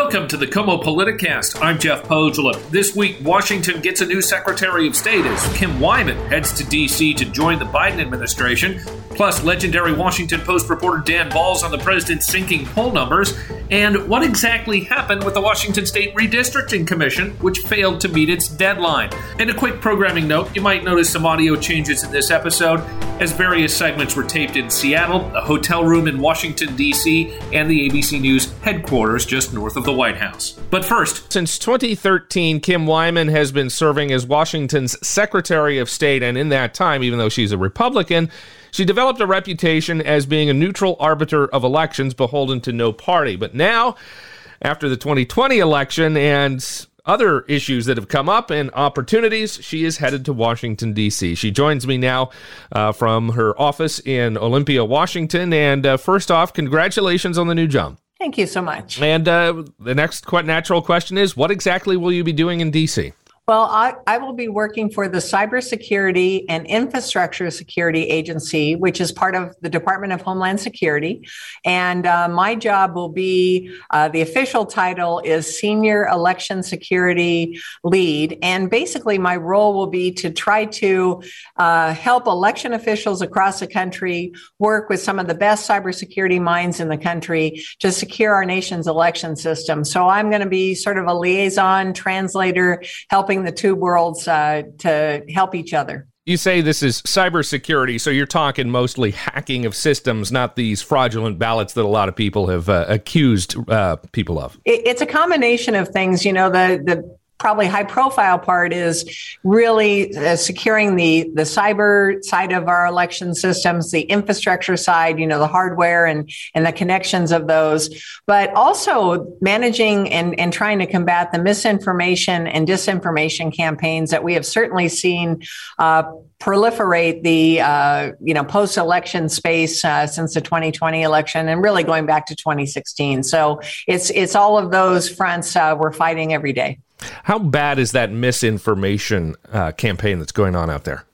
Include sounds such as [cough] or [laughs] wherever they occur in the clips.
Welcome to the KOMO Politicast. I'm Jeff Pohjola. This week, Washington gets a new Secretary of State as Kim Wyman heads to D.C. to join the Biden administration. Plus, legendary Washington Post reporter Dan Balz on the president's sinking poll numbers, and what exactly happened with the Washington State Redistricting Commission, which failed to meet its deadline. And a quick programming note you might notice some audio changes in this episode, as various segments were taped in Seattle, a hotel room in Washington, D.C., and the ABC News headquarters just north of the White House. But first, since 2013, Kim Wyman has been serving as Washington's Secretary of State, and in that time, even though she's a Republican, she developed a reputation as being a neutral arbiter of elections beholden to no party. But now, after the 2020 election and other issues that have come up and opportunities, she is headed to Washington, D.C. She joins me now uh, from her office in Olympia, Washington. And uh, first off, congratulations on the new job. Thank you so much. And uh, the next quite natural question is what exactly will you be doing in DC? Well, I, I, will be working for the Cybersecurity and Infrastructure Security Agency, which is part of the Department of Homeland Security. And uh, my job will be uh, the official title is Senior Election Security Lead. And basically, my role will be to try to uh, help election officials across the country work with some of the best cybersecurity minds in the country to secure our nation's election system. So I'm going to be sort of a liaison translator helping the two worlds uh, to help each other. You say this is cybersecurity, so you're talking mostly hacking of systems, not these fraudulent ballots that a lot of people have uh, accused uh, people of. It's a combination of things. You know, the the probably high profile part is really uh, securing the the cyber side of our election systems the infrastructure side you know the hardware and and the connections of those but also managing and and trying to combat the misinformation and disinformation campaigns that we have certainly seen uh, proliferate the uh, you know post election space uh, since the 2020 election and really going back to 2016 so it's it's all of those fronts uh, we're fighting every day how bad is that misinformation uh, campaign that's going on out there?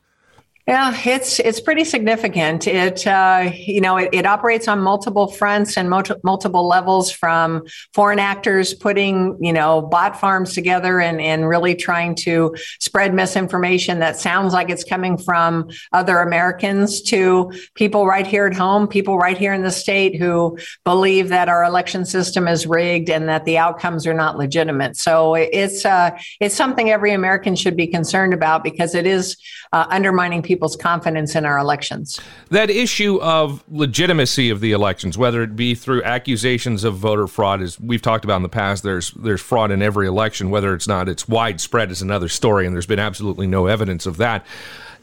Yeah, it's it's pretty significant. It uh, you know it, it, operates on multiple fronts and multi- multiple levels, from foreign actors putting you know bot farms together and and really trying to spread misinformation that sounds like it's coming from other Americans to people right here at home, people right here in the state who believe that our election system is rigged and that the outcomes are not legitimate. So it's uh, it's something every American should be concerned about because it is uh, undermining people people's confidence in our elections. That issue of legitimacy of the elections, whether it be through accusations of voter fraud, as we've talked about in the past, there's there's fraud in every election. Whether it's not, it's widespread is another story, and there's been absolutely no evidence of that.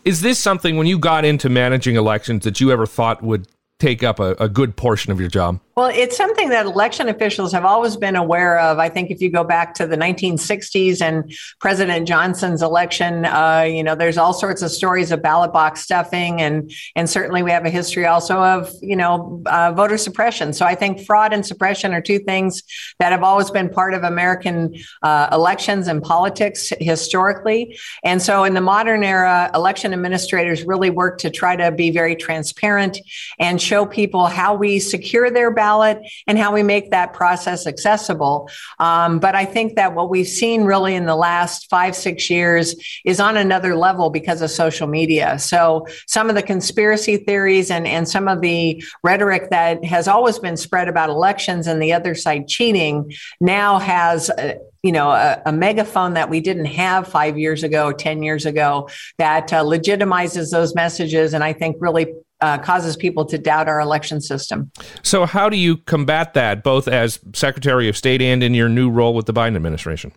Is this something when you got into managing elections that you ever thought would take up a, a good portion of your job? Well, it's something that election officials have always been aware of. I think if you go back to the 1960s and President Johnson's election, uh, you know, there's all sorts of stories of ballot box stuffing, and and certainly we have a history also of you know uh, voter suppression. So I think fraud and suppression are two things that have always been part of American uh, elections and politics historically. And so in the modern era, election administrators really work to try to be very transparent and show people how we secure their ballot and how we make that process accessible. Um, but I think that what we've seen really in the last five, six years is on another level because of social media. So some of the conspiracy theories and, and some of the rhetoric that has always been spread about elections and the other side cheating now has a, you know a, a, megaphone that we didn't have five years ago 10 years ago that uh, legitimizes those messages and i think really uh, causes people to doubt our election system. So, how do you combat that, both as Secretary of State and in your new role with the Biden administration?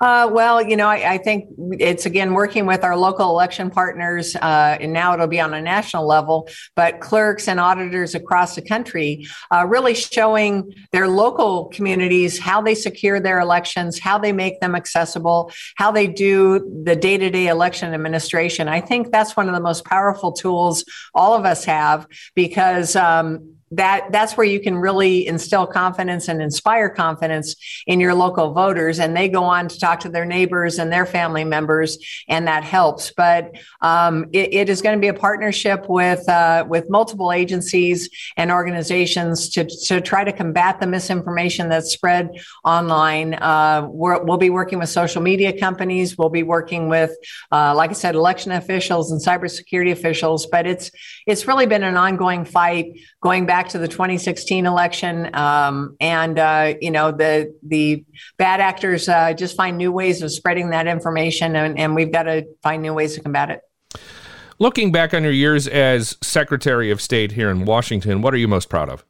Uh, well, you know, I, I, think it's again working with our local election partners, uh, and now it'll be on a national level, but clerks and auditors across the country uh, really showing their local communities how they secure their elections, how they make them accessible, how they do the day to day election administration. I think that's one of the most powerful tools all of us have because um, that that's where you can really instill confidence and inspire confidence in your local voters and they go on to talk to their neighbors and their family members and that helps. But um, it, it is going to be a partnership with uh, with multiple agencies and organizations to, to try to combat the misinformation that's spread online. Uh, we will be working with social media companies. We'll be working with uh, like i said election officials and cybersecurity officials. But it's it's really been an ongoing fight going back to the 2016 election. Um, and, uh, you know, the, the bad actors uh, just find new ways of spreading that information, and, and we've got to find new ways to combat it. Looking back on your years as Secretary of State here in Washington, what are you most proud of?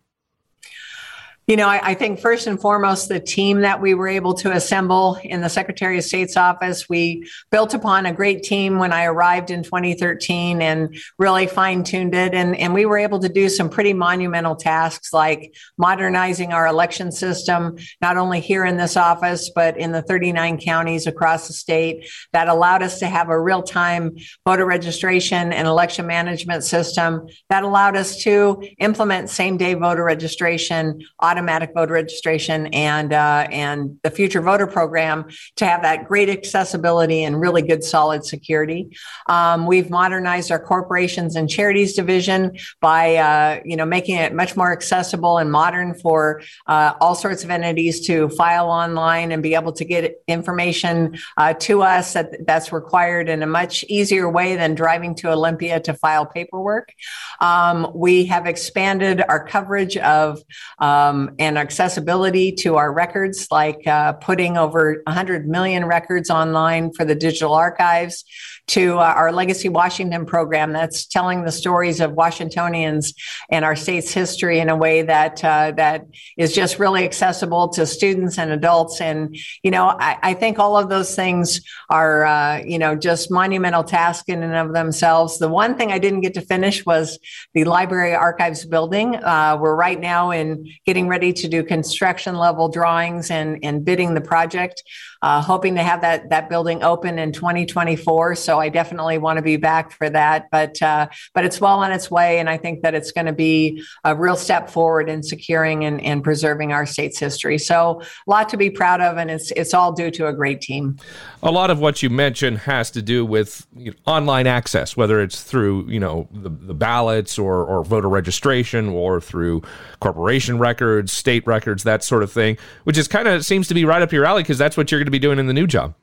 You know, I, I, think first and foremost, the team that we were able to assemble in the Secretary of State's office, we built upon a great team when I arrived in 2013 and really fine tuned it. And, and we were able to do some pretty monumental tasks like modernizing our election system, not only here in this office, but in the 39 counties across the state that allowed us to have a real time voter registration and election management system that allowed us to implement same day voter registration automatic voter registration and uh, and the future voter program to have that great accessibility and really good solid security. Um, we've modernized our corporations and charities division by uh, you know making it much more accessible and modern for uh, all sorts of entities to file online and be able to get information uh, to us that, that's required in a much easier way than driving to Olympia to file paperwork. Um, we have expanded our coverage of um, and accessibility to our records, like uh, putting over 100 million records online for the digital archives to uh, our Legacy Washington program that's telling the stories of Washingtonians and our state's history in a way that uh, that is just really accessible to students and adults. And you know, I, I think all of those things are uh, you know just monumental tasks in and of themselves. The one thing I didn't get to finish was the library archives building. Uh, we're right now in getting ready to do construction level drawings and and bidding the project uh, hoping to have that that building open in 2024. So I definitely want to be back for that. But uh, but it's well on its way, and I think that it's going to be a real step forward in securing and, and preserving our state's history. So a lot to be proud of, and it's it's all due to a great team. A lot of what you mentioned has to do with you know, online access, whether it's through you know the, the ballots or or voter registration or through corporation records, state records, that sort of thing, which is kind of seems to be right up your alley because that's what you're going to be doing in the new job.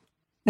[laughs]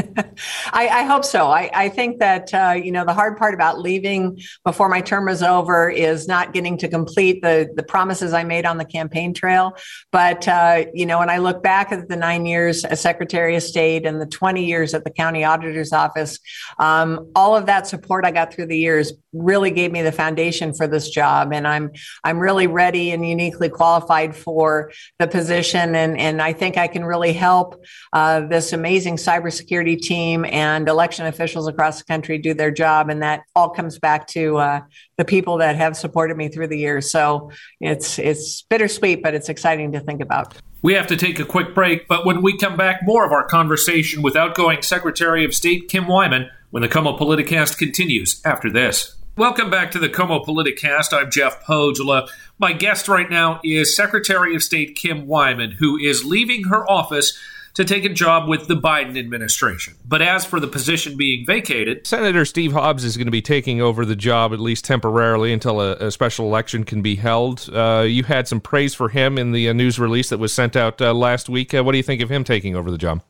I, I, hope so. I, I think that uh, you know the hard part about leaving before my term is over is not getting to complete the the promises I made on the campaign trail. But uh, you know, when I look back at the nine years as Secretary of State and the twenty years at the county auditor's office, um, all of that support I got through the years really gave me the foundation for this job, and I'm I'm really ready and uniquely qualified for the position, and and I think I can really help uh, this amazing cybersecurity security team and election officials across the country do their job. And that all comes back to uh, the people that have supported me through the years. So it's it's bittersweet, but it's exciting to think about. We have to take a quick break, but when we come back, more of our conversation with outgoing Secretary of State Kim Wyman when the KOMO Politicast continues after this. Welcome back to the KOMO Politicast. I'm Jeff Pohjola. My guest right now is Secretary of State Kim Wyman, who is leaving her office to take a job with the Biden administration. But as for the position being vacated, Senator Steve Hobbs is going to be taking over the job at least temporarily until a, a special election can be held. Uh, you had some praise for him in the uh, news release that was sent out uh, last week. Uh, what do you think of him taking over the job?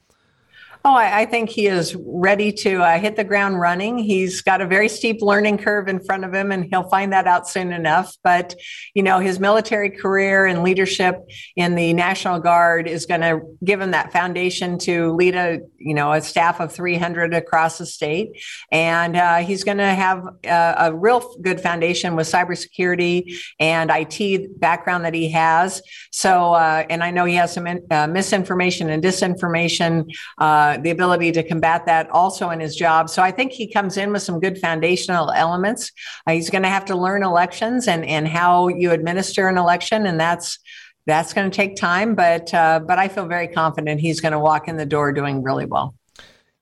Oh, I, I, think he is ready to uh, hit the ground running. He's got a very steep learning curve in front of him, and he'll find that out soon enough. But, you know, his military career and leadership in the National Guard is going to give him that foundation to lead a, you know, a staff of 300 across the state. And uh, he's going to have a, uh, a real good foundation with cybersecurity and IT background that he has. So, uh, and I know he has some in, uh, misinformation and disinformation uh, the ability to combat that also in his job. So I think he comes in with some good foundational elements. Uh, he's going to have to learn elections and, and how you administer an election, and that's that's going to take time. But uh, but I feel very confident he's going to walk in the door doing really well.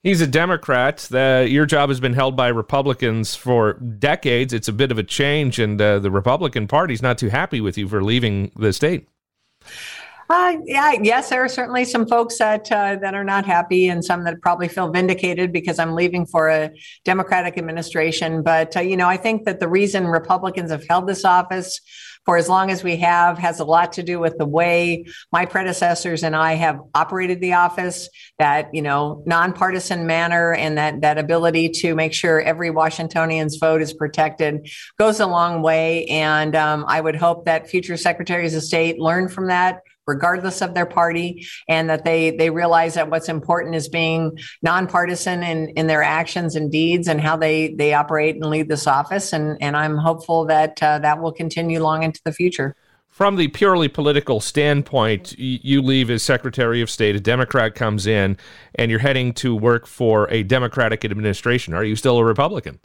He's a Democrat. The, your job has been held by Republicans for decades. It's a bit of a change, and uh, the Republican Party's not too happy with you for leaving the state. Uh, yeah, yes, there are certainly some folks that uh, that are not happy, and some that probably feel vindicated because I'm leaving for a Democratic administration. But uh, you know, I think that the reason Republicans have held this office for as long as we have has a lot to do with the way my predecessors and I have operated the office. That you know, nonpartisan manner and that that ability to make sure every Washingtonian's vote is protected goes a long way. And um, I would hope that future secretaries of state learn from that regardless of their party, and that they they realize that what's important is being nonpartisan in, in their actions and deeds and how they they operate and lead this office. And and I'm hopeful that uh, that will continue long into the future. From the purely political standpoint, you leave as Secretary of State, a Democrat comes in, and you're heading to work for a Democratic administration. Are you still a Republican?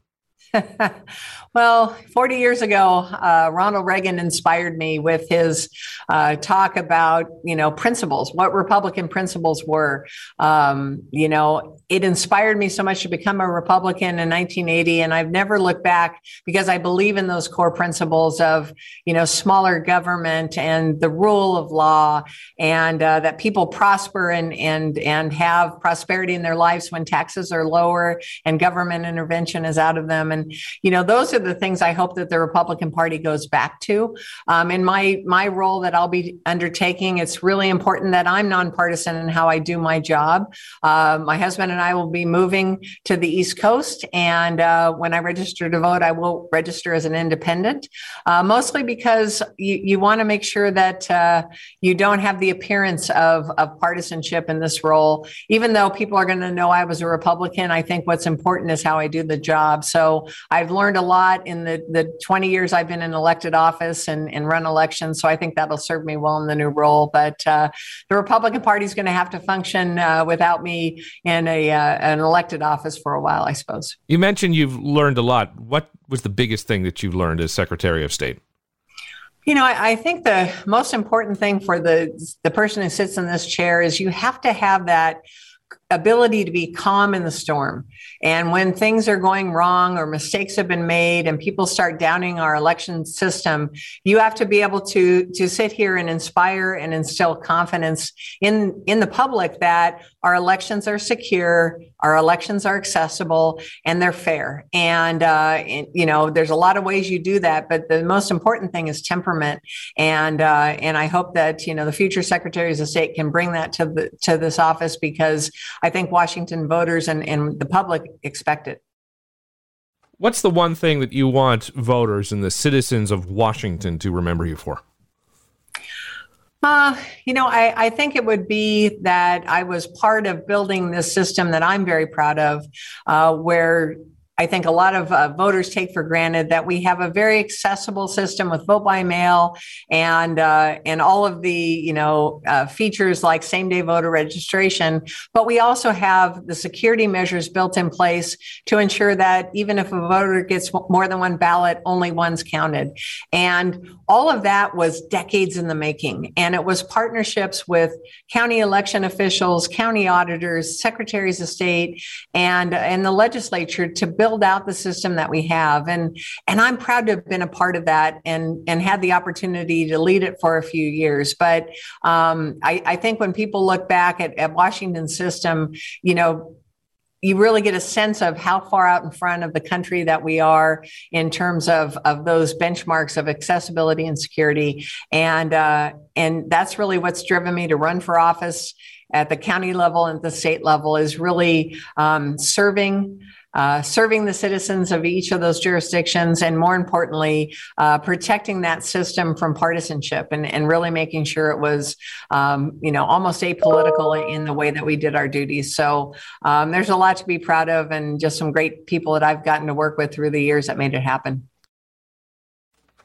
[laughs] well, 40 years ago, uh, Ronald Reagan inspired me with his uh, talk about, you know, principles, what Republican principles were. Um, you know, it inspired me so much to become a Republican in 1980. And I've never looked back because I believe in those core principles of, you know, smaller government and the rule of law and uh, that people prosper and, and, and have prosperity in their lives when taxes are lower and government intervention is out of them. And, you know, those are the things I hope that the Republican Party goes back to. Um, in my, my role that I'll be undertaking, it's really important that I'm nonpartisan in how I do my job. Uh, my husband and I will be moving to the East Coast. And uh, when I register to vote, I will register as an independent, uh, mostly because you, you want to make sure that uh, you don't have the appearance of, of partisanship in this role. Even though people are going to know I was a Republican, I think what's important is how I do the job. So I've learned a lot in the, the 20 years I've been in elected office and, and run elections. So I think that'll serve me well in the new role. But uh, the Republican Party is going to have to function uh, without me in a uh, an elected office for a while, I suppose. You mentioned you've learned a lot. What was the biggest thing that you've learned as Secretary of State? You know, I, I, think the most important thing for the the person who sits in this chair is you have to have that ability to be calm in the storm. And when things are going wrong or mistakes have been made and people start downing our election system, you have to be able to, to sit here and inspire and instill confidence in, in the public that our elections are secure, our elections are accessible, and they're fair. And, uh, and, you know, there's a lot of ways you do that, but the most important thing is temperament. And uh, and I hope that you know the future secretaries of state can bring that to the to this office because I think Washington voters and, and the public expect it. What's the one thing that you want voters and the citizens of Washington to remember you for? Uh, you know, I, I, think it would be that I was part of building this system that I'm very proud of, uh, where I think a lot of uh, voters take for granted that we have a very accessible system with vote by mail and uh, and all of the you know uh, features like same day voter registration. But we also have the security measures built in place to ensure that even if a voter gets more than one ballot, only one's counted. And all of that was decades in the making, and it was partnerships with county election officials, county auditors, secretaries of state, and and the legislature to build build out the system that we have. And and I'm proud to have been a part of that and and had the opportunity to lead it for a few years. But um, I, I think when people look back at, at Washington's system, you know, you really get a sense of how far out in front of the country that we are in terms of, of those benchmarks of accessibility and security. And, uh, and that's really what's driven me to run for office at the county level and the state level is really um, serving uh, serving the citizens of each of those jurisdictions, and more importantly, uh, protecting that system from partisanship and, and really making sure it was, um, you know, almost apolitical in the way that we did our duties. So um, there's a lot to be proud of, and just some great people that I've gotten to work with through the years that made it happen.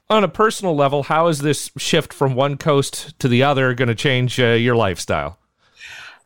On a personal level, how is this shift from one coast to the other going to change uh, your lifestyle?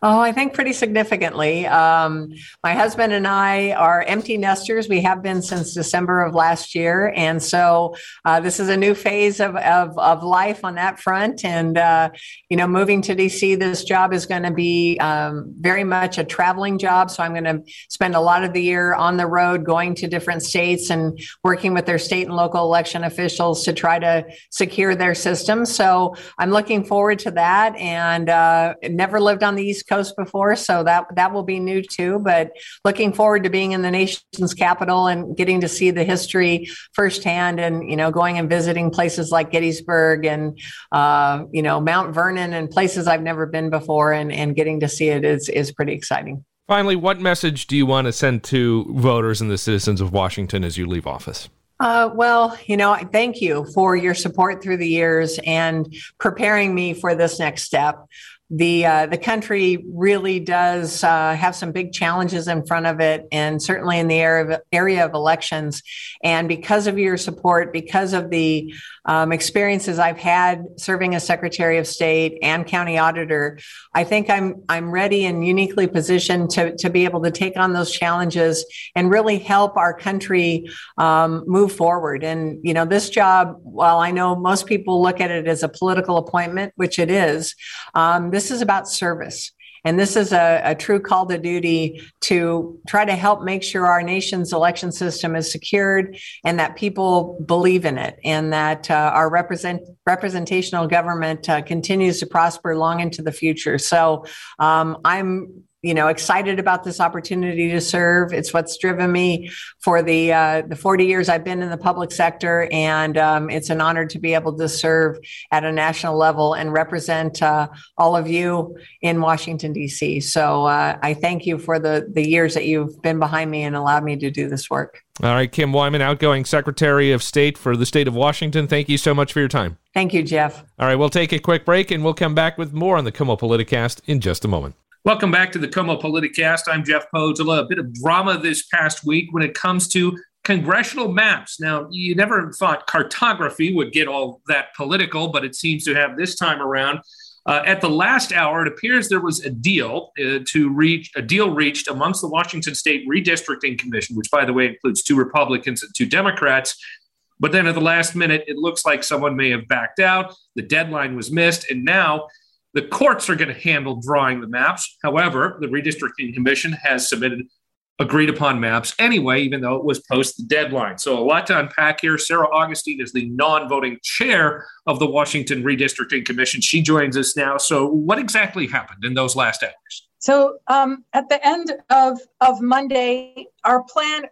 Oh, I think pretty significantly. Um, my husband and I are empty nesters. We have been since December of last year. And so uh, this is a new phase of, of, of, life on that front. And, uh, you know, moving to DC, this job is going to be um, very much a traveling job. So I'm going to spend a lot of the year on the road, going to different states and working with their state and local election officials to try to secure their system. So I'm looking forward to that and uh, never lived on the East Coast Coast before, so that that will be new too. But looking forward to being in the nation's capital and getting to see the history firsthand, and you know, going and visiting places like Gettysburg and uh, you know Mount Vernon and places I've never been before, and and getting to see it is is pretty exciting. Finally, what message do you want to send to voters and the citizens of Washington as you leave office? Uh, well, you know, thank you for your support through the years and preparing me for this next step the uh, the country really does uh, have some big challenges in front of it, and certainly in the area of, area of elections. And because of your support, because of the um, experiences I've had serving as Secretary of State and County Auditor, I think I'm I'm ready and uniquely positioned to to be able to take on those challenges and really help our country um, move forward. And you know, this job, while I know most people look at it as a political appointment, which it is, um, this is about service. And this is a, a, true call to duty to try to help make sure our nation's election system is secured and that people believe in it and that uh, our represent, representational government uh, continues to prosper long into the future. So um, I'm you know excited about this opportunity to serve. It's what's driven me for the uh, the 40 years i've been in the public sector and um, it's an honor to be able to serve at a national level and represent uh, all of you in washington d.c so uh, i thank you for the the years that you've been behind me and allowed me to do this work. All right kim wyman outgoing secretary of state for the state of washington thank you so much for your time. Thank you jeff. All right we'll take a quick break and we'll come back with more on the KOMO politicast in just a moment Welcome back to the KOMO Politicast. I'm Jeff Pohjola. A bit of drama this past week when it comes to congressional maps. Now, you never thought cartography would get all that political, but it seems to have this time around. Uh, at the last hour, it appears there was a deal uh, to reach a deal reached amongst the Washington State Redistricting Commission, which, by the way, includes two Republicans and two Democrats. But then at the last minute, it looks like someone may have backed out. The deadline was missed, and now the courts are going to handle drawing the maps. However, the redistricting commission has submitted agreed upon maps anyway, even though it was post the deadline. So, a lot to unpack here. Sarah Augustine is the non voting chair of the Washington Redistricting Commission. She joins us now. So, what exactly happened in those last hours? So, um, at the end of, of Monday, our plan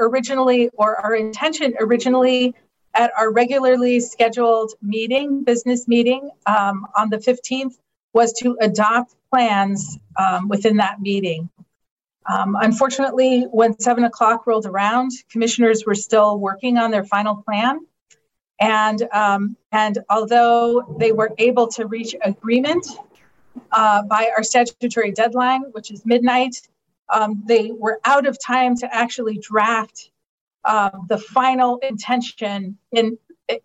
originally, or our intention originally, at our regularly scheduled meeting, business meeting um, on the 15th, was to adopt plans um, within that meeting. Um, unfortunately, when seven o'clock rolled around, commissioners were still working on their final plan. And, um, and although they were able to reach agreement uh, by our statutory deadline, which is midnight, um, they were out of time to actually draft uh, the final intention in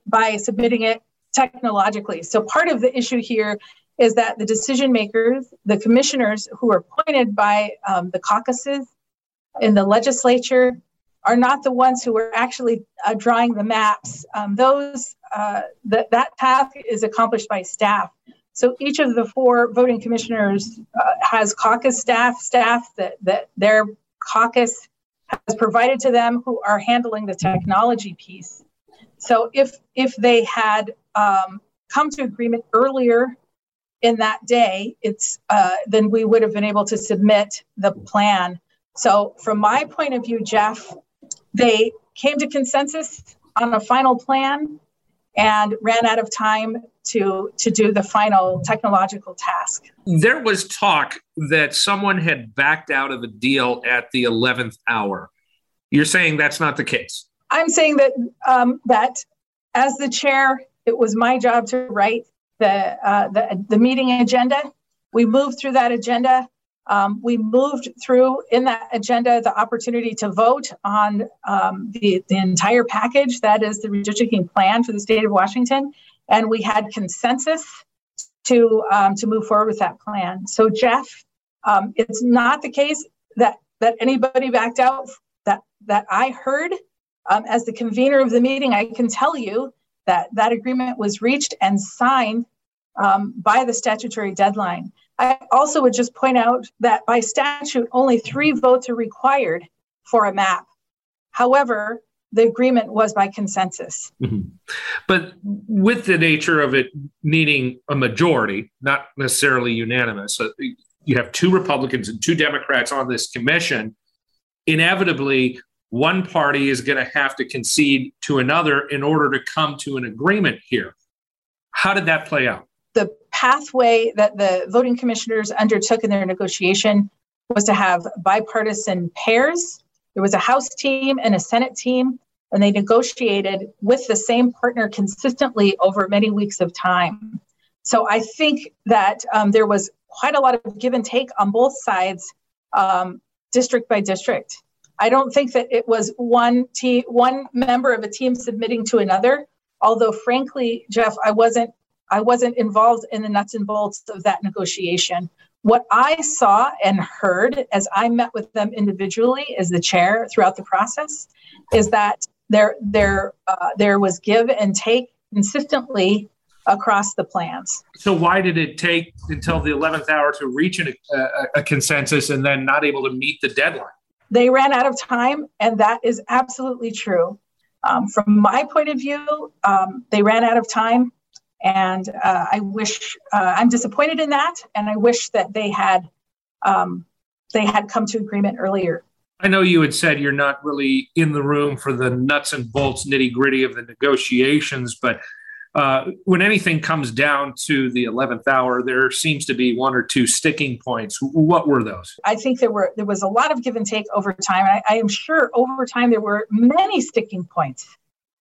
by submitting it technologically. So part of the issue here is that the decision makers, the commissioners who are appointed by um, the caucuses in the legislature, are not the ones who are actually uh, drawing the maps. Um, those uh, that that task is accomplished by staff. So each of the four voting commissioners uh, has caucus staff, staff that that their caucus has provided to them who are handling the technology piece. So if if they had um, come to agreement earlier in that day, it's uh, then we would have been able to submit the plan. So, from my point of view, Jeff, they came to consensus on a final plan and ran out of time to to do the final technological task. There was talk that someone had backed out of a deal at the 11th hour. You're saying that's not the case. I'm saying that um, that as the chair, it was my job to write the, uh, the, the meeting agenda. We moved through that agenda. Um, we moved through in that agenda the opportunity to vote on um, the, the entire package that is the redistricting plan for the state of Washington. And we had consensus to, um, to move forward with that plan. So, Jeff, Um, it's not the case that that anybody backed out that that I heard. Um, as the convener of the meeting, I can tell you that that agreement was reached and signed um, by the statutory deadline. I also would just point out that by statute, only three votes are required for a map. However, the agreement was by consensus. Mm-hmm. But with the nature of it needing a majority, not necessarily unanimous, uh, you have two Republicans and two Democrats on this commission. Inevitably, one party is going to have to concede to another in order to come to an agreement here. How did that play out? The pathway that the voting commissioners undertook in their negotiation was to have bipartisan pairs there was a House team and a Senate team, and they negotiated with the same partner consistently over many weeks of time. So I think that um, there was quite a lot of give and take on both sides, um, district by district. I don't think that it was one team, one member of a team submitting to another. Although, frankly, Jeff, I wasn't, I wasn't involved in the nuts and bolts of that negotiation. What I saw and heard as I met with them individually as the chair throughout the process is that there there uh, there was give and take consistently across the plans. So why did it take until the 11th hour to reach a, a, a consensus and then not able to meet the deadline? They ran out of time, and that is absolutely true. Um, from my point of view, um, they ran out of time. And uh, I wish uh, I'm disappointed in that, and I wish that they had um, they had come to agreement earlier. I know you had said you're not really in the room for the nuts and bolts, nitty gritty of the negotiations, but uh, when anything comes down to the 11th hour, there seems to be one or two sticking points. What were those? I think there were there was a lot of give and take over time, I, I am sure over time there were many sticking points.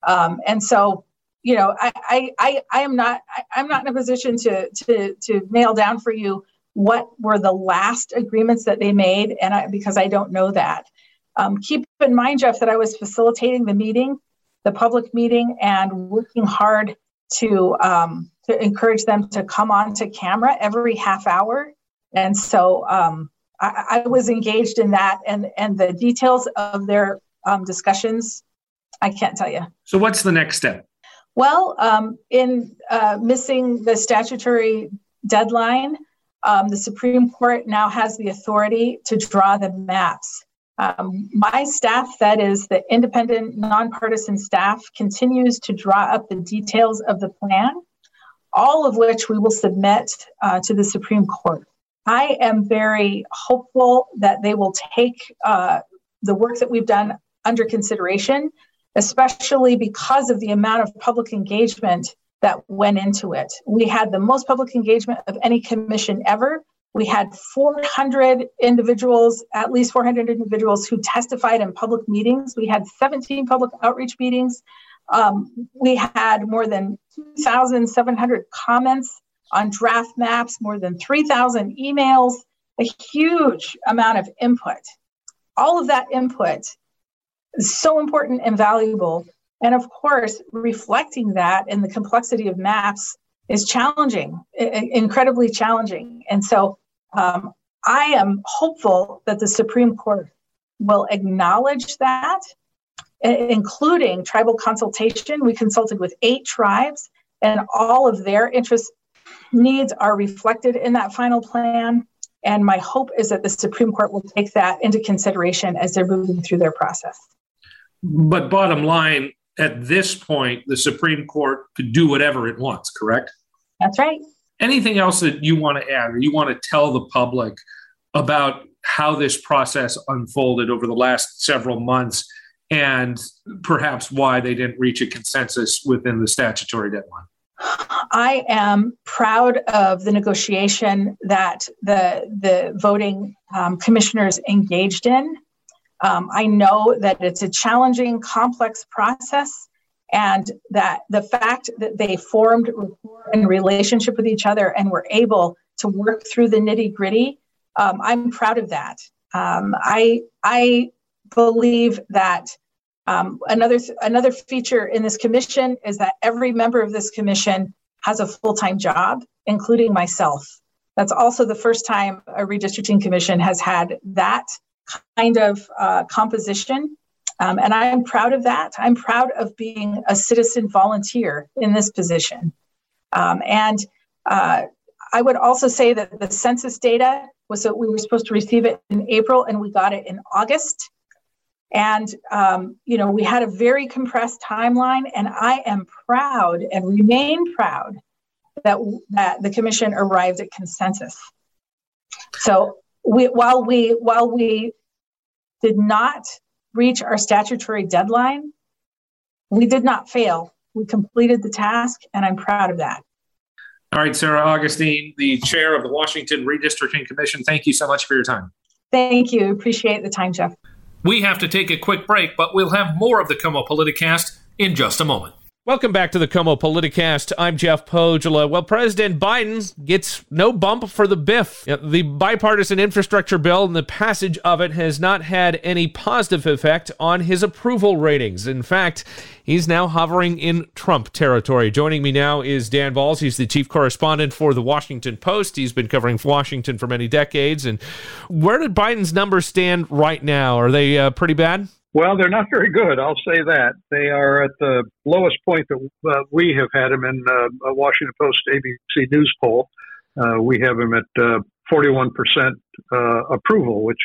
Um, and so you know, I, I, I am not, I, am not in a position to, to, to nail down for you what were the last agreements that they made, and I, because I don't know that. Um, keep in mind, Jeff, that I was facilitating the meeting, the public meeting, and working hard to um, to encourage them to come on to camera every half hour. And so um, I, I, was engaged in that, and and the details of their um, discussions, I can't tell you. So, what's the next step? Well, um, in uh, missing the statutory deadline, um, the Supreme Court now has the authority to draw the maps. Um, my staff, that is the independent, nonpartisan staff, continues to draw up the details of the plan, all of which we will submit uh, to the Supreme Court. I am very hopeful that they will take uh, the work that we've done under consideration especially because of the amount of public engagement that went into it. We had the most public engagement of any commission ever. We had 400 individuals, at least 400 individuals who testified in public meetings. We had 17 public outreach meetings. Um, we had more than 2,700 comments on draft maps, more than 3,000 emails, a huge amount of input. All of that input is so important and valuable. And of course, reflecting that in the complexity of maps is challenging, incredibly challenging. And so um, I am hopeful that the Supreme Court will acknowledge that, including tribal consultation. We consulted with eight tribes, and all of their interest needs are reflected in that final plan. And my hope is that the Supreme Court will take that into consideration as they're moving through their process. But bottom line, at this point, the Supreme Court could do whatever it wants, correct? That's right. Anything else that you want to add or you want to tell the public about how this process unfolded over the last several months and perhaps why they didn't reach a consensus within the statutory deadline? I am proud of the negotiation that the the voting um, commissioners engaged in. Um, I know that it's a challenging, complex process, and that the fact that they formed rapport and relationship with each other and were able to work through the nitty gritty, um, I'm proud of that. Um, I I believe that um, another another feature in this commission is that every member of this commission has a full time job, including myself. That's also the first time a redistricting commission has had that kind of uh, composition. Um, and I'm proud of that. I'm proud of being a citizen volunteer in this position. Um, and uh, I would also say that the census data was that we were supposed to receive it in April and we got it in August. And, um, you know, we had a very compressed timeline, and I am proud and remain proud that, that the commission arrived at consensus. So we, while we while we did not reach our statutory deadline, we did not fail. We completed the task, and I'm proud of that. All right, Sarah Augustine, the chair of the Washington Redistricting Commission, thank you so much for your time. Thank you. Appreciate the time, Jeff. We have to take a quick break, but we'll have more of the KOMO Politicast in just a moment. Welcome back to the KOMO Politicast. I'm Jeff Pohjola. Well, President Biden gets no bump for the biff. The bipartisan infrastructure bill and the passage of it has not had any positive effect on his approval ratings. In fact, he's now hovering in Trump territory. Joining me now is Dan Balz. He's the chief correspondent for the Washington Post. He's been covering Washington for many decades. And where did Biden's numbers stand right now? Are they uh, pretty bad? Well, they're not very good. I'll say that they are at the lowest point that uh, we have had them in uh, a Washington Post ABC News poll. Uh, we have him at 41% uh, uh, approval, which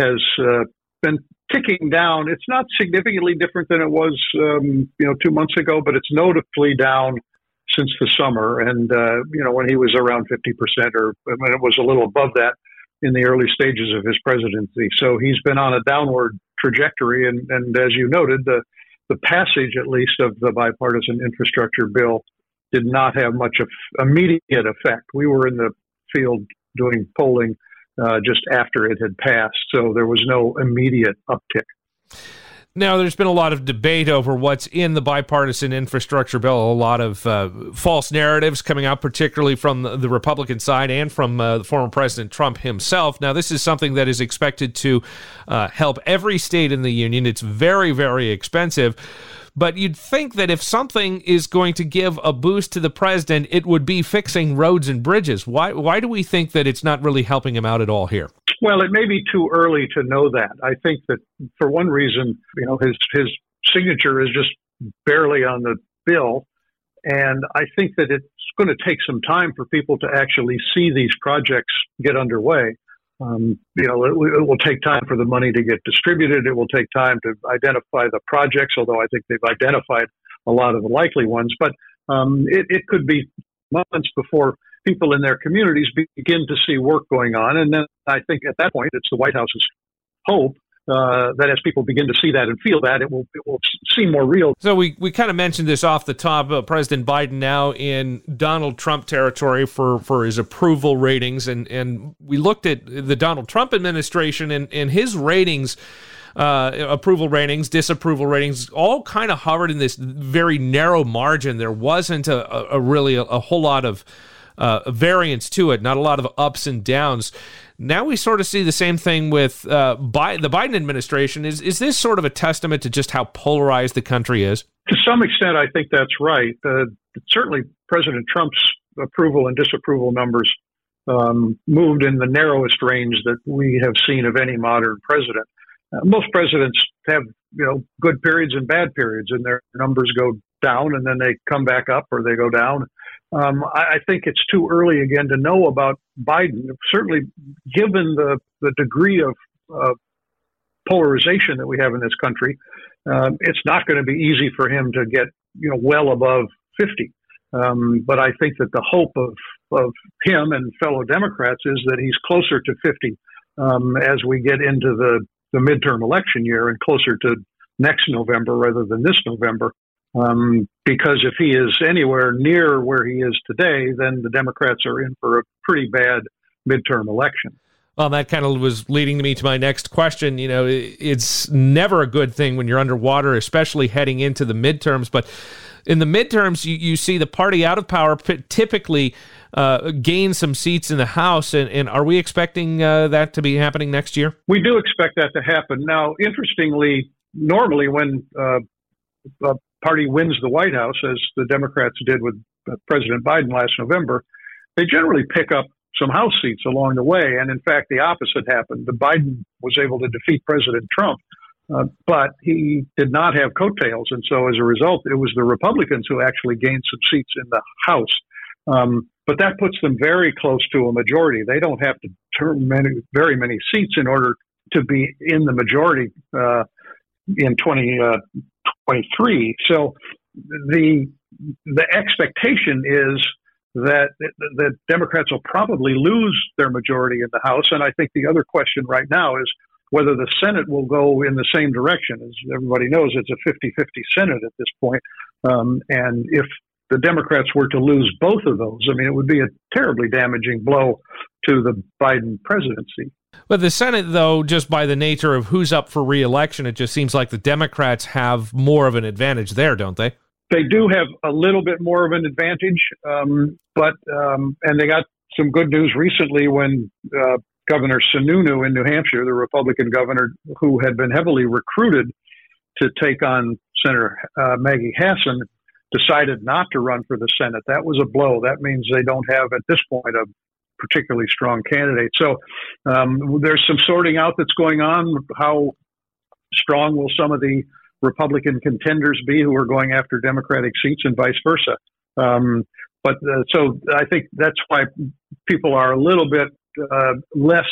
has uh, been ticking down. It's not significantly different than it was, um, you know, two months ago, but it's notably down since the summer. And you know, when he was around 50%, or when it was a little above that in the early stages of his presidency. So he's been on a downward trajectory. And, and as you noted, the, the passage, at least, of the bipartisan infrastructure bill did not have much of immediate effect. We were in the field doing polling uh, just after it had passed, so there was no immediate uptick. Now, there's been a lot of debate over what's in the bipartisan infrastructure bill, a lot of uh, false narratives coming out, particularly from the, Republican side and from uh, former President Trump himself. Now, this is something that is expected to uh, help every state in the union. It's very, very expensive. But you'd think that if something is going to give a boost to the president, it would be fixing roads and bridges. Why, why do we think that it's not really helping him out at all here? Well, it may be too early to know that. I think that for one reason, you know, his his signature is just barely on the bill, and I think that it's going to take some time for people to actually see these projects get underway. Um, you know, it, it, will take time for the money to get distributed. It will take time to identify the projects, although I think they've identified a lot of the likely ones. But um, it, it could be months before people in their communities begin to see work going on. And then I think at that point, it's the White House's hope uh, that as people begin to see that and feel that, it will it will seem more real. So we, we kind of mentioned this off the top. Uh, President Biden now in Donald Trump territory for, for his approval ratings, and and we looked at the Donald Trump administration and and his ratings. Uh, approval ratings, disapproval ratings, all kind of hovered in this very narrow margin. There wasn't a, a, a really a, a, whole lot of uh, variance to it, not a lot of ups and downs. Now we sort of see the same thing with uh, Bi- the Biden administration. Is is this sort of a testament to just how polarized the country is? To some extent, I think that's right. Uh, certainly, President Trump's approval and disapproval numbers um, moved in the narrowest range that we have seen of any modern president. Uh, most presidents have you know good periods and bad periods, and their numbers go down and then they come back up or they go down. Um, I, I, think it's too early again to know about Biden. Certainly, given the, the degree of uh, polarization that we have in this country, um, it's not going to be easy for him to get you know well above 50. Um, but I think that the hope of, of him and fellow Democrats is that he's closer to 50 um, as we get into the, the midterm election year and closer to next November rather than this November. Um, because if he is anywhere near where he is today, then the Democrats are in for a pretty bad midterm election. Well, that kind of was leading me to my next question. You know, it's never a good thing when you're underwater, especially heading into the midterms. But in the midterms, you, you see the party out of power typically uh, gain some seats in the House. And, and are we expecting uh, that to be happening next year? We do expect that to happen. Now, interestingly, normally when uh, party wins the White House, as the Democrats did with uh, President Biden last November, they generally pick up some House seats along the way. And in fact, the opposite happened. The Biden was able to defeat President Trump, uh, but he did not have coattails. And so as a result, it was the Republicans who actually gained some seats in the House. Um, but that puts them very close to a majority. They don't have to turn many, very many seats in order to be in the majority uh, in 2023. Uh, so the the expectation is that the Democrats will probably lose their majority in the House. And I think the other question right now is whether the Senate will go in the same direction. As everybody knows, it's a 50 50 Senate at this point. Um, and if the Democrats were to lose both of those, I mean, it would be a terribly damaging blow to the Biden presidency. But the Senate, though, just by the nature of who's up for reelection, it just seems like the Democrats have more of an advantage there, don't they? They do have a little bit more of an advantage, um, but um, and they got some good news recently when uh, Governor Sununu in New Hampshire, the Republican governor who had been heavily recruited to take on Senator uh, Maggie Hassan, decided not to run for the Senate. That was a blow. That means they don't have at this point a particularly strong candidate. So um, there's some sorting out that's going on. How strong will some of the Republican contenders be who are going after Democratic seats and vice versa? Um, but uh, so I think that's why people are a little bit uh, less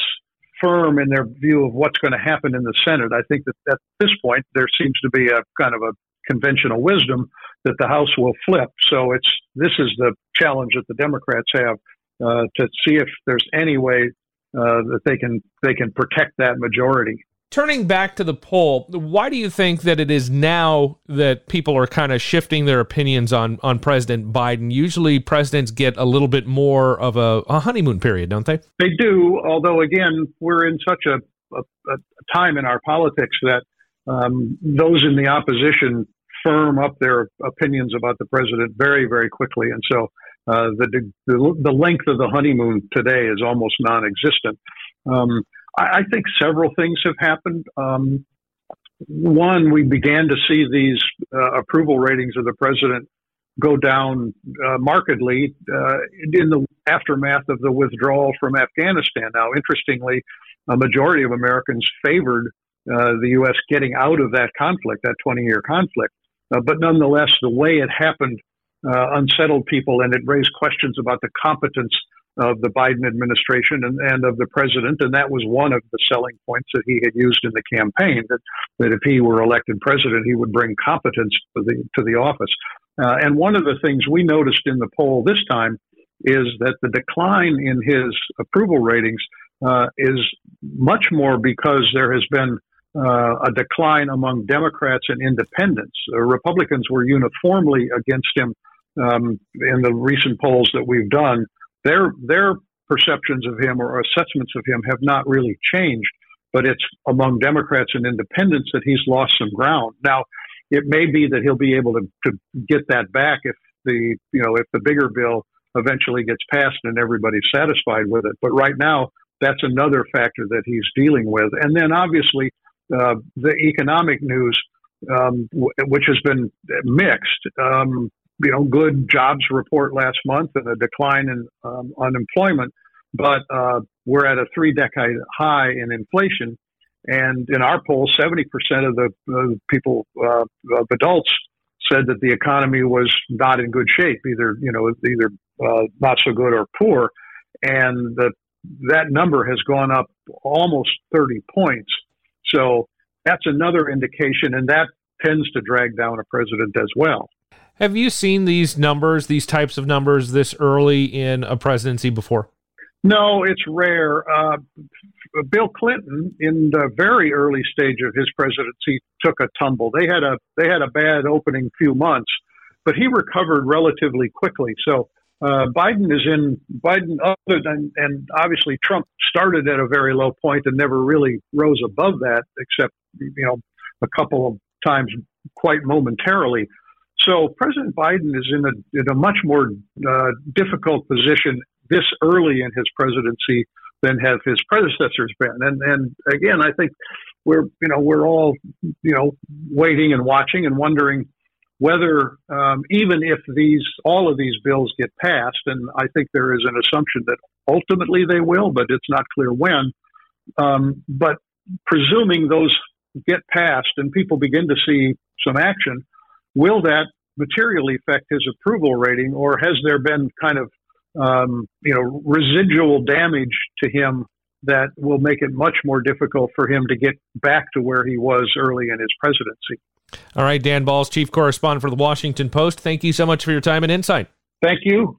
firm in their view of what's going to happen in the Senate. I think that at this point there seems to be a kind of a conventional wisdom that the House will flip. So it's this is the challenge that the Democrats have to see if there's any way uh, that they can they can protect that majority. Turning back to the poll, why do you think that it is now that people are kind of shifting their opinions on on President Biden? Usually, presidents get a little bit more of a, a honeymoon period, don't they? They do. Although, again, we're in such a, a, a time in our politics that um, those in the opposition firm up their opinions about the president very, very quickly, and so uh, the, the, the length of the honeymoon today is almost non-existent. Um, I, I, think several things have happened. Um, one, we began to see these uh, approval ratings of the president go down uh, markedly uh, in the aftermath of the withdrawal from Afghanistan. Now, interestingly, a majority of Americans favored uh, the U.S. getting out of that conflict, that 20 year conflict. Uh, but nonetheless, the way it happened unsettled people, and it raised questions about the competence of the Biden administration and, and of the president. And that was one of the selling points that he had used in the campaign that, that if he were elected president, he would bring competence to the, to the office. Uh, and one of the things we noticed in the poll this time is that the decline in his approval ratings uh, is much more because there has been uh, a decline among Democrats and independents. Uh, Republicans were uniformly against him um, in the recent polls that we've done, their their perceptions of him or assessments of him have not really changed. But it's among Democrats and independents that he's lost some ground. Now, it may be that he'll be able to, to get that back if the you know if the bigger bill eventually gets passed and everybody's satisfied with it. But right now, that's another factor that he's dealing with. And then obviously, uh, the economic news, um, w- which has been mixed. Um, you know, good jobs report last month and a decline in um, unemployment, but uh, we're at a three decade high in inflation. And in our poll, 70% of the people, uh, of adults, said that the economy was not in good shape, either you know, either uh, not so good or poor, and that number has gone up almost 30 points. So that's another indication, and that tends to drag down a president as well. Have you seen these numbers, these types of numbers, this early in a presidency before? No, it's rare. Uh, Bill Clinton, in the very early stage of his presidency, took a tumble. They had a they had a bad opening few months, but he recovered relatively quickly. So uh, Biden is in Biden, other than and obviously Trump started at a very low point and never really rose above that, except you know a couple of times quite momentarily. So President Biden is in a, in a much more uh, difficult position this early in his presidency than have his predecessors been. And and again, I think we're you know we're all you know waiting and watching and wondering whether um, even if these all of these bills get passed, and I think there is an assumption that ultimately they will, but it's not clear when. Um, but presuming those get passed and people begin to see some action, will that materially affect his approval rating, or has there been kind of um, you know residual damage to him that will make it much more difficult for him to get back to where he was early in his presidency? All right, Dan Balz, chief correspondent for the Washington Post. Thank you so much for your time and insight. Thank you.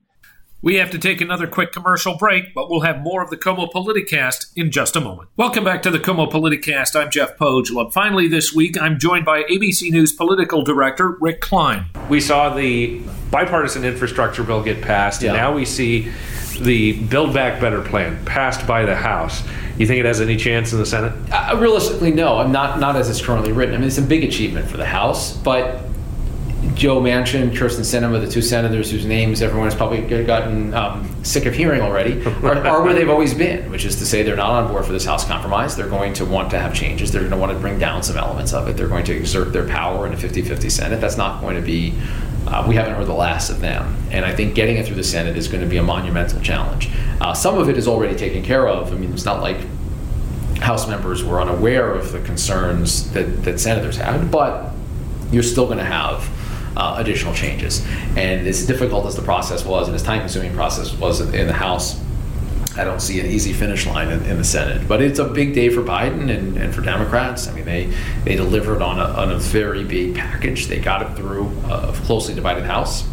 We have to take another quick commercial break, but we'll have more of the KOMO Politicast in just a moment. Welcome back to the KOMO Politicast. I'm Jeff Pohjola. Finally, this week, I'm joined by ABC News political director Rick Klein. We saw the bipartisan infrastructure bill get passed, and now we see the Build Back Better plan passed by the House. You think it has any chance in the Senate? Uh, realistically, no. I'm not not as it's currently written. I mean, it's a big achievement for the House, but Joe Manchin, Kyrsten Sinema, the two senators whose names everyone has probably gotten um, sick of hearing already, are, are, where they've always been, which is to say they're not on board for this House compromise. They're going to want to have changes. They're going to want to bring down some elements of it. They're going to exert their power in a 50 50 Senate. That's not going to be, uh, we haven't heard the last of them. And I think getting it through the Senate is going to be a monumental challenge. Uh, some of it is already taken care of. I mean, it's not like House members were unaware of the concerns that, that senators had, but you're still going to have uh, additional changes. And as difficult as the process was and as time consuming process was in the House, I don't see an easy finish line in, in, the Senate. But it's a big day for Biden and, and for Democrats. I mean, they, they delivered on a, on a very big package. They got it through a closely divided House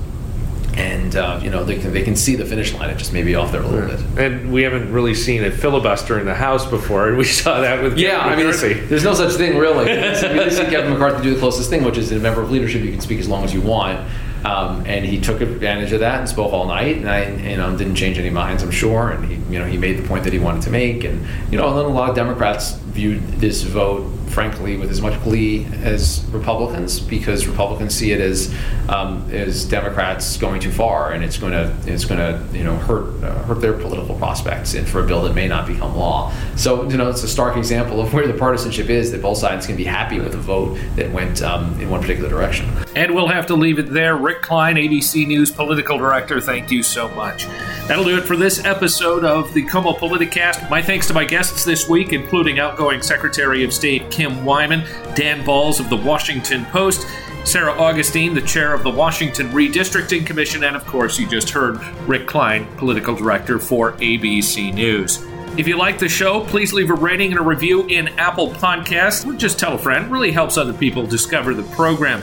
and uh, you know they can they can see the finish line. It just maybe off there a little bit. And we haven't really seen a filibuster in the House before, and [laughs] we saw that with yeah. Kevin I mean, there's no such thing really. [laughs] we see Kevin McCarthy do the closest thing, which is a member of leadership. You can speak as long as you want. Um, and he took advantage of that and spoke all night, and I, you know, didn't change any minds, I'm sure. And he, you know, he made the point that he wanted to make, and you know, and then a lot of Democrats viewed this vote, frankly, with as much glee as Republicans, because Republicans see it as um, as Democrats going too far, and it's going to it's going to you know hurt uh, hurt their political prospects, and for a bill that may not become law. So you know, it's a stark example of where the partisanship is. That both sides can be happy with a vote that went um, in one particular direction. And we'll have to leave it there. Rick Klein, ABC News political director. Thank you so much. That'll do it for this episode of the KOMO Politicast. My thanks to my guests this week, including outgoing Secretary of State Kim Wyman, Dan Balz of the Washington Post, Sarah Augustine, the chair of the Washington Redistricting Commission, and of course, you just heard Rick Klein, political director for ABC News. If you like the show, please leave a rating and a review in Apple Podcasts or just tell a friend. It really helps other people discover the program.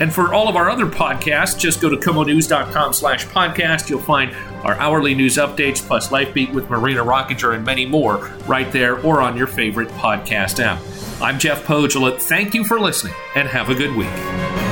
And for all of our other podcasts, just go to komonews.com slash podcast. You'll find our hourly news updates, plus Life Beat with Marina Rockinger and many more right there or on your favorite podcast app. I'm Jeff Pohjola. Thank you for listening and have a good week.